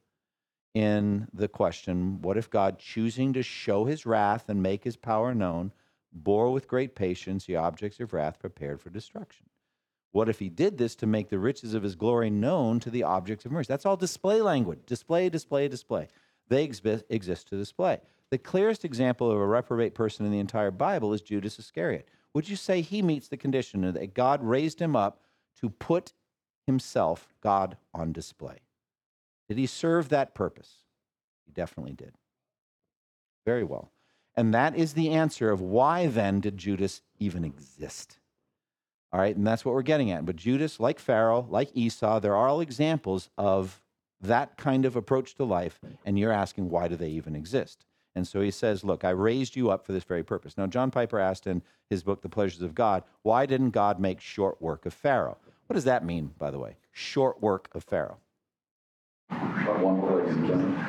in the question what if God, choosing to show his wrath and make his power known, bore with great patience the objects of wrath prepared for destruction? What if he did this to make the riches of his glory known to the objects of mercy? That's all display language. Display, display, display. They exi- exist to display. The clearest example of a reprobate person in the entire Bible is Judas Iscariot. Would you say he meets the condition that God raised him up to put himself, God, on display? Did he serve that purpose? He definitely did. Very well. And that is the answer of why then did Judas even exist? All right, and that's what we're getting at. But Judas, like Pharaoh, like Esau, they're all examples of that kind of approach to life. And you're asking, why do they even exist? And so he says, Look, I raised you up for this very purpose. Now, John Piper asked in his book, The Pleasures of God, why didn't God make short work of Pharaoh? What does that mean, by the way? Short work of Pharaoh. But one plague killing.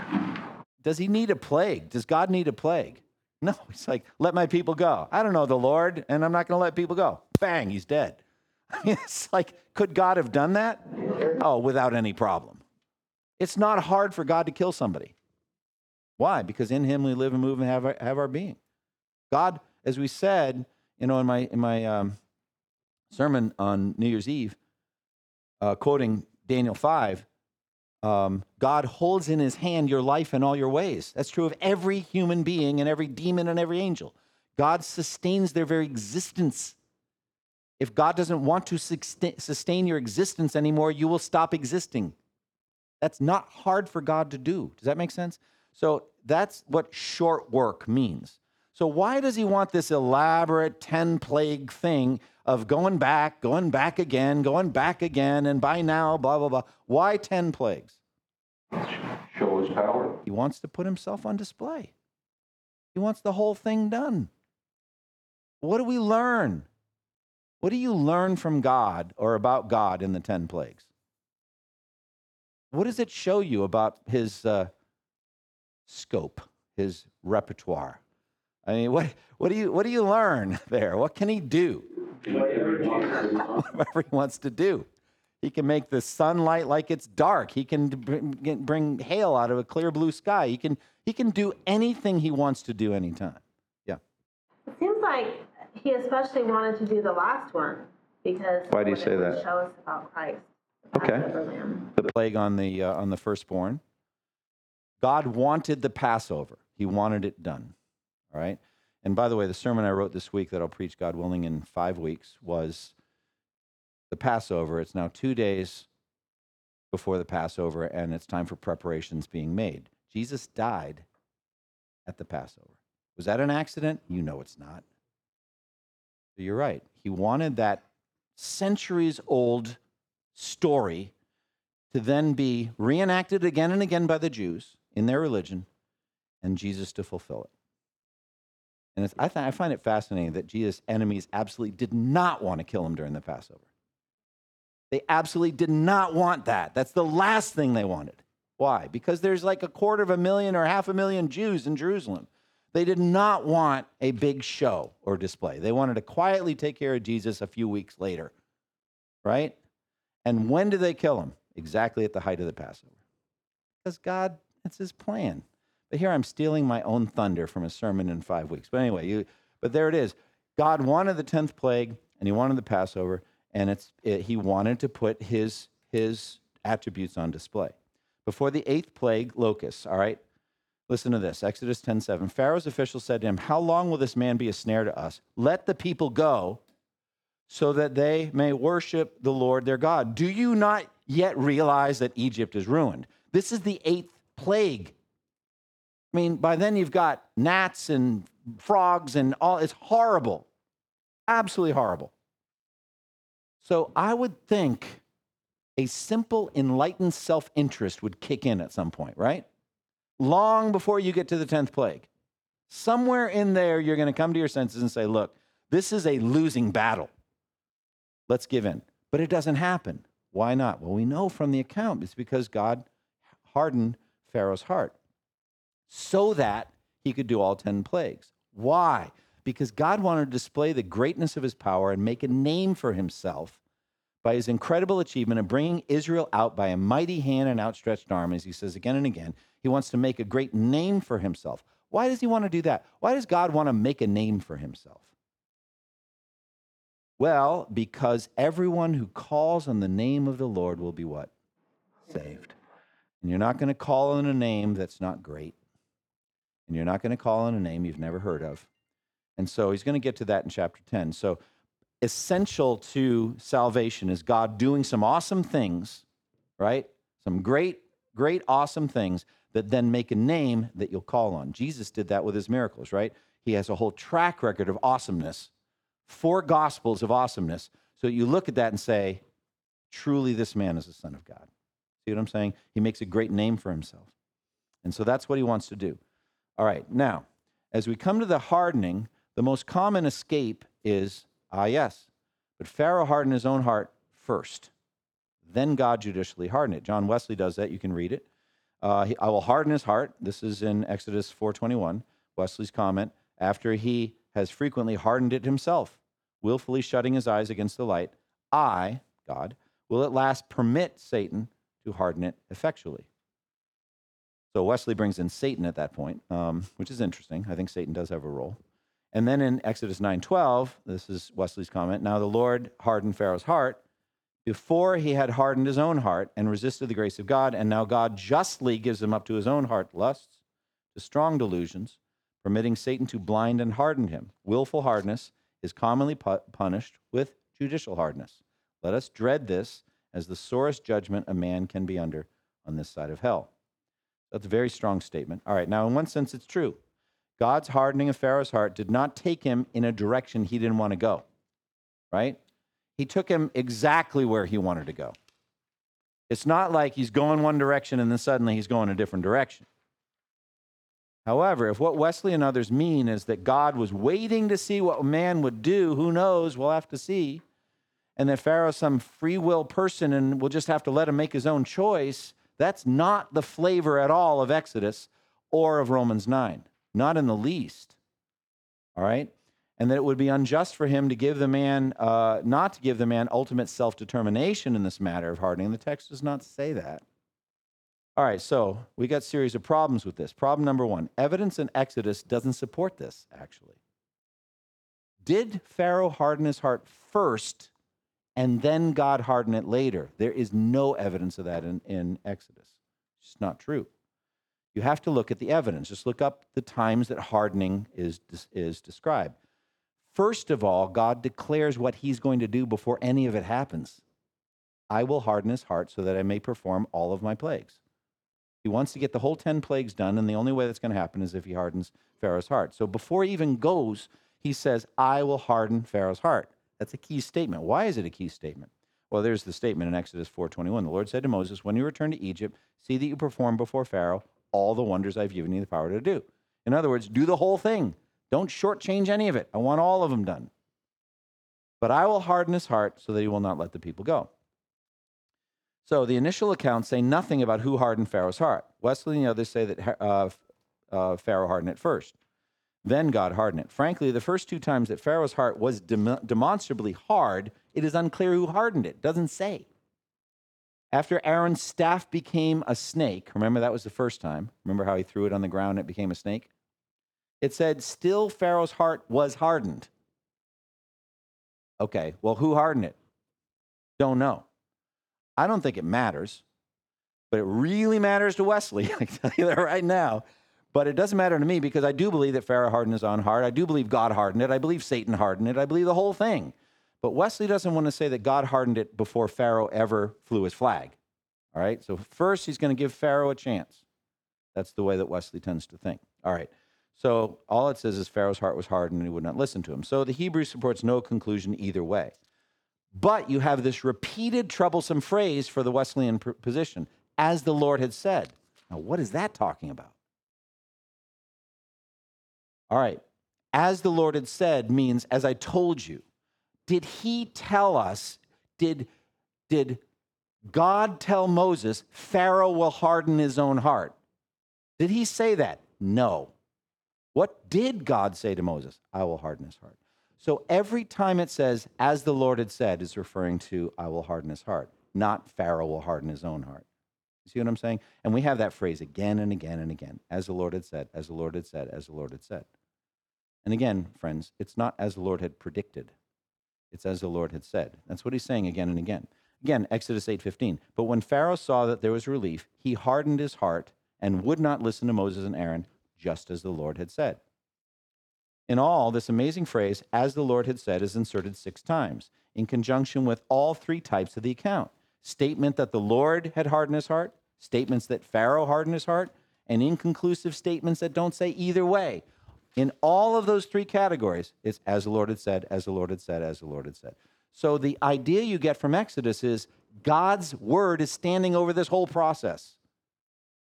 Does he need a plague? Does God need a plague? No, he's like, let my people go. I don't know the Lord, and I'm not going to let people go. Bang, he's dead. It's like, could God have done that? Oh, without any problem. It's not hard for God to kill somebody. Why? Because in Him we live and move and have our, have our being. God, as we said, you know, in my in my um, sermon on New Year's Eve, uh, quoting Daniel five, um, God holds in his hand your life and all your ways. That's true of every human being and every demon and every angel. God sustains their very existence. If God doesn't want to sustain your existence anymore, you will stop existing. That's not hard for God to do. Does that make sense? So that's what short work means. So why does he want this elaborate 10 plague thing of going back, going back again, going back again, and by now, blah, blah, blah? Why 10 plagues? Show his power. He wants to put himself on display. He wants the whole thing done. What do we learn? What do you learn from God or about God in the 10 plagues? What does it show you about his uh, scope, his repertoire? I mean, what, what, do you, what do you learn there? What can he do? Whatever he wants to do. He can make the sunlight like it's dark. He can bring, hail out of a clear blue sky. He can, he can do anything he wants to do anytime. Yeah. It seems like he especially wanted to do the last one because Why do you say that? Show us about Christ. Okay. The plague on the uh, on the firstborn. God wanted the Passover. He wanted it done. All right. And by the way, the sermon I wrote this week that I'll preach, God willing, in five weeks was the Passover. It's now two days before the Passover, and it's time for preparations being made. Jesus died at the Passover. Was that an accident? You know it's not. So you're right. He wanted that centuries old story to then be reenacted again and again by the Jews in their religion and Jesus to fulfill it. And I, th- I find it fascinating that Jesus' enemies absolutely did not want to kill him during the Passover. They absolutely did not want that. That's the last thing they wanted. Why? Because there's like a quarter of a million or half a million Jews in Jerusalem. They did not want a big show or display. They wanted to quietly take care of Jesus a few weeks later, right? And when did they kill him? Exactly at the height of the Passover. Because God, it's his plan. But here I'm stealing my own thunder from a sermon in five weeks. But anyway, you, but there it is. God wanted the 10th plague and he wanted the Passover, and it's, it, he wanted to put his, his attributes on display. Before the eighth plague, locusts, all right? Listen to this Exodus 10 7. Pharaoh's officials said to him, How long will this man be a snare to us? Let the people go so that they may worship the Lord their God. Do you not yet realize that Egypt is ruined? This is the eighth plague. I mean, by then you've got gnats and frogs and all. It's horrible. Absolutely horrible. So I would think a simple, enlightened self interest would kick in at some point, right? Long before you get to the 10th plague. Somewhere in there, you're going to come to your senses and say, look, this is a losing battle. Let's give in. But it doesn't happen. Why not? Well, we know from the account it's because God hardened Pharaoh's heart so that he could do all 10 plagues. Why? Because God wanted to display the greatness of his power and make a name for himself by his incredible achievement of bringing Israel out by a mighty hand and outstretched arm, as he says again and again. He wants to make a great name for himself. Why does he want to do that? Why does God want to make a name for himself? Well, because everyone who calls on the name of the Lord will be what? Saved. And you're not going to call on a name that's not great. And you're not going to call on a name you've never heard of. And so he's going to get to that in chapter 10. So, essential to salvation is God doing some awesome things, right? Some great, great, awesome things that then make a name that you'll call on. Jesus did that with his miracles, right? He has a whole track record of awesomeness, four gospels of awesomeness. So you look at that and say, truly, this man is the Son of God. See what I'm saying? He makes a great name for himself. And so that's what he wants to do. All right, now, as we come to the hardening, the most common escape is, ah, yes, but Pharaoh hardened his own heart first. Then God judicially hardened it. John Wesley does that. You can read it. Uh, he, I will harden his heart. This is in Exodus 4:21. Wesley's comment after he has frequently hardened it himself, willfully shutting his eyes against the light. I, God, will at last permit Satan to harden it effectually. So Wesley brings in Satan at that point, um, which is interesting. I think Satan does have a role. And then in Exodus 9:12, this is Wesley's comment. Now the Lord hardened Pharaoh's heart before he had hardened his own heart and resisted the grace of God, and now God justly gives him up to his own heart lusts, to strong delusions, permitting Satan to blind and harden him. Willful hardness is commonly pu- punished with judicial hardness. Let us dread this as the sorest judgment a man can be under on this side of hell. That's a very strong statement. All right, now in one sense, it's true. God's hardening of Pharaoh's heart did not take him in a direction he didn't want to go, right? He took him exactly where he wanted to go. It's not like he's going one direction and then suddenly he's going a different direction. However, if what Wesley and others mean is that God was waiting to see what man would do, who knows? We'll have to see. And that Pharaoh's some free will person and we'll just have to let him make his own choice, that's not the flavor at all of Exodus or of Romans 9. Not in the least. All right? And that it would be unjust for him to give the man, uh, not to give the man ultimate self determination in this matter of hardening. The text does not say that. All right, so we got series of problems with this. Problem number one evidence in Exodus doesn't support this, actually. Did Pharaoh harden his heart first and then God harden it later? There is no evidence of that in, in Exodus. It's just not true. You have to look at the evidence. Just look up the times that hardening is, is described. First of all, God declares what he's going to do before any of it happens. I will harden his heart so that I may perform all of my plagues. He wants to get the whole 10 plagues done, and the only way that's going to happen is if he hardens Pharaoh's heart. So before he even goes, he says, I will harden Pharaoh's heart. That's a key statement. Why is it a key statement? Well, there's the statement in Exodus 4:21. The Lord said to Moses, "When you return to Egypt, see that you perform before Pharaoh all the wonders I've given you the power to do." In other words, do the whole thing. Don't shortchange any of it. I want all of them done. But I will harden his heart so that he will not let the people go. So the initial accounts say nothing about who hardened Pharaoh's heart. Wesley and the others say that uh, uh, Pharaoh hardened it first. Then God hardened it. Frankly, the first two times that Pharaoh's heart was dem- demonstrably hard, it is unclear who hardened it. Doesn't say. After Aaron's staff became a snake, remember that was the first time. Remember how he threw it on the ground and it became a snake? It said, still Pharaoh's heart was hardened. Okay, well, who hardened it? Don't know. I don't think it matters, but it really matters to Wesley. I can tell you that right now. But it doesn't matter to me because I do believe that Pharaoh hardened his own heart. I do believe God hardened it. I believe Satan hardened it. I believe the whole thing. But Wesley doesn't want to say that God hardened it before Pharaoh ever flew his flag. All right, so first he's going to give Pharaoh a chance. That's the way that Wesley tends to think. All right, so all it says is Pharaoh's heart was hardened and he would not listen to him. So the Hebrew supports no conclusion either way. But you have this repeated troublesome phrase for the Wesleyan position, as the Lord had said. Now, what is that talking about? All right, as the Lord had said means, as I told you. Did he tell us, did, did God tell Moses, Pharaoh will harden his own heart? Did he say that? No. What did God say to Moses? I will harden his heart. So every time it says, as the Lord had said, is referring to, I will harden his heart, not Pharaoh will harden his own heart. You see what I'm saying? And we have that phrase again and again and again, as the Lord had said, as the Lord had said, as the Lord had said. And again, friends, it's not as the Lord had predicted. It's as the Lord had said. That's what he's saying again and again. Again, Exodus 8:15. But when Pharaoh saw that there was relief, he hardened his heart and would not listen to Moses and Aaron, just as the Lord had said. In all, this amazing phrase, as the Lord had said, is inserted six times in conjunction with all three types of the account statement that the Lord had hardened his heart, statements that Pharaoh hardened his heart, and inconclusive statements that don't say either way. In all of those three categories, it's as the Lord had said, as the Lord had said, as the Lord had said. So the idea you get from Exodus is God's word is standing over this whole process.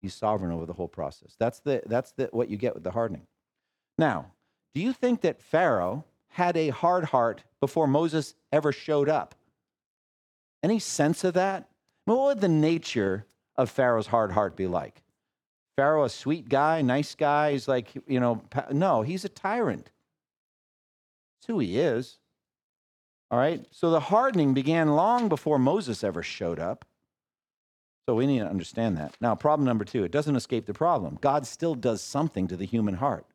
He's sovereign over the whole process. That's the that's the what you get with the hardening. Now, do you think that Pharaoh had a hard heart before Moses ever showed up? Any sense of that? What would the nature of Pharaoh's hard heart be like? Pharaoh, a sweet guy, nice guy. He's like, you know, no, he's a tyrant. That's who he is. All right. So the hardening began long before Moses ever showed up. So we need to understand that. Now, problem number two it doesn't escape the problem. God still does something to the human heart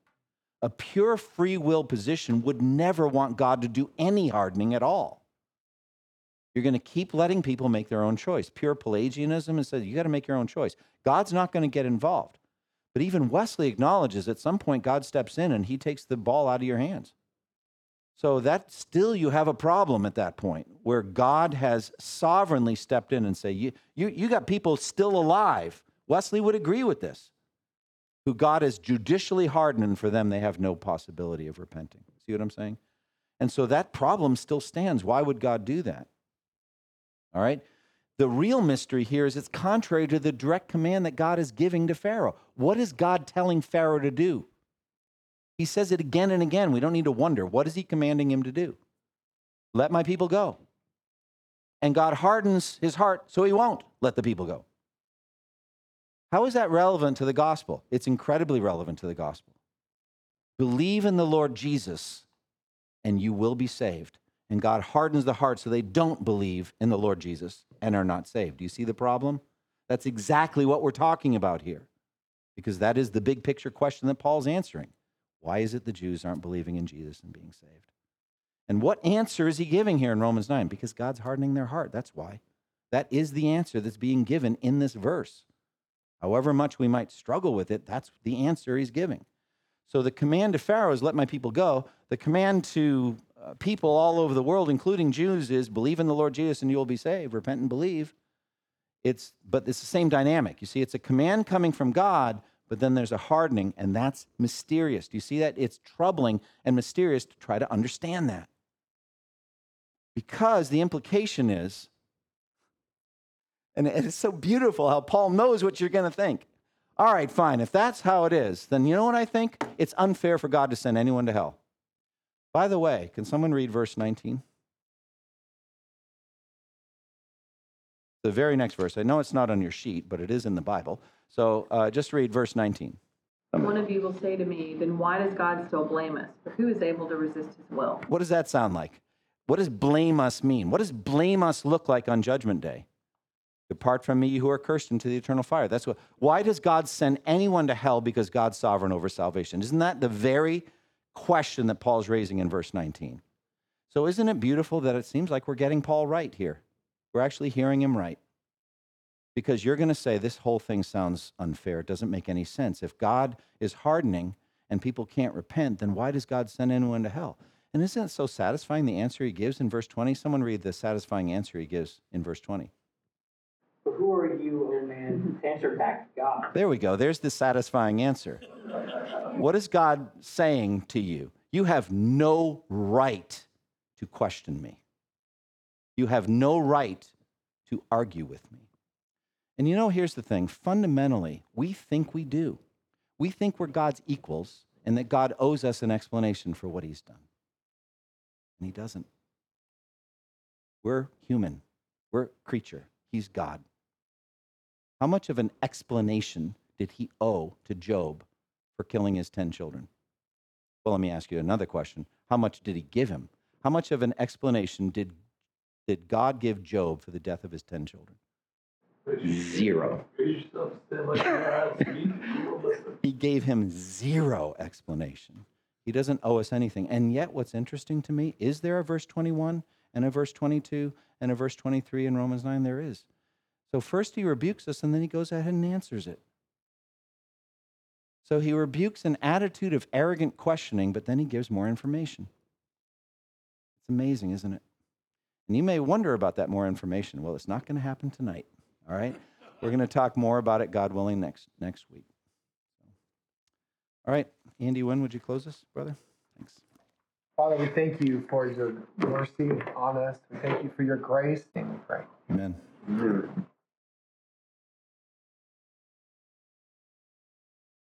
a pure free will position would never want God to do any hardening at all. You're going to keep letting people make their own choice. Pure Pelagianism and says you got to make your own choice. God's not going to get involved. But even Wesley acknowledges at some point God steps in and he takes the ball out of your hands. So that still you have a problem at that point where God has sovereignly stepped in and say, you, you, you got people still alive. Wesley would agree with this. who God has judicially hardened, for them, they have no possibility of repenting. See what I'm saying? And so that problem still stands. Why would God do that? All right? The real mystery here is it's contrary to the direct command that God is giving to Pharaoh. What is God telling Pharaoh to do? He says it again and again. We don't need to wonder. What is he commanding him to do? Let my people go. And God hardens his heart so he won't let the people go. How is that relevant to the gospel? It's incredibly relevant to the gospel. Believe in the Lord Jesus and you will be saved. And God hardens the heart so they don't believe in the Lord Jesus and are not saved. Do you see the problem? That's exactly what we're talking about here. Because that is the big picture question that Paul's answering. Why is it the Jews aren't believing in Jesus and being saved? And what answer is he giving here in Romans 9? Because God's hardening their heart. That's why. That is the answer that's being given in this verse. However much we might struggle with it, that's the answer he's giving. So the command to Pharaoh is, let my people go. The command to uh, people all over the world, including Jews, is believe in the Lord Jesus and you will be saved. Repent and believe. It's, but it's the same dynamic. You see, it's a command coming from God, but then there's a hardening, and that's mysterious. Do you see that? It's troubling and mysterious to try to understand that. Because the implication is, and it's so beautiful how Paul knows what you're going to think. All right, fine. If that's how it is, then you know what I think? It's unfair for God to send anyone to hell. By the way, can someone read verse 19? The very next verse. I know it's not on your sheet, but it is in the Bible. So uh, just read verse 19. One of you will say to me, then why does God still blame us? For who is able to resist his will? What does that sound like? What does blame us mean? What does blame us look like on Judgment Day? Depart from me, you who are cursed, into the eternal fire. That's what. Why does God send anyone to hell because God's sovereign over salvation? Isn't that the very question that Paul's raising in verse 19? So, isn't it beautiful that it seems like we're getting Paul right here? We're actually hearing him right. Because you're going to say this whole thing sounds unfair. It doesn't make any sense. If God is hardening and people can't repent, then why does God send anyone to hell? And isn't it so satisfying the answer he gives in verse 20? Someone read the satisfying answer he gives in verse 20. But who are you, O man, to answer back to God? There we go. There's the satisfying answer. What is God saying to you? You have no right to question me. You have no right to argue with me. And you know, here's the thing fundamentally, we think we do. We think we're God's equals and that God owes us an explanation for what he's done. And he doesn't. We're human, we're creature. He's God. How much of an explanation did he owe to Job for killing his 10 children? Well, let me ask you another question. How much did he give him? How much of an explanation did, did God give Job for the death of his 10 children? Zero. Raise yourself, stand like you're out of speed, you will listen. He gave him zero explanation. He doesn't owe us anything. And yet, what's interesting to me is there a verse 21 and a verse 22 and a verse 23 in Romans 9? There is. So, first he rebukes us and then he goes ahead and answers it. So, he rebukes an attitude of arrogant questioning, but then he gives more information. It's amazing, isn't it? And you may wonder about that more information. Well, it's not going to happen tonight. All right? We're going to talk more about it, God willing, next, next week. All right, Andy, when would you close us, brother? Thanks. Father, we thank you for your mercy on us. We thank you for your grace, and we pray. Amen.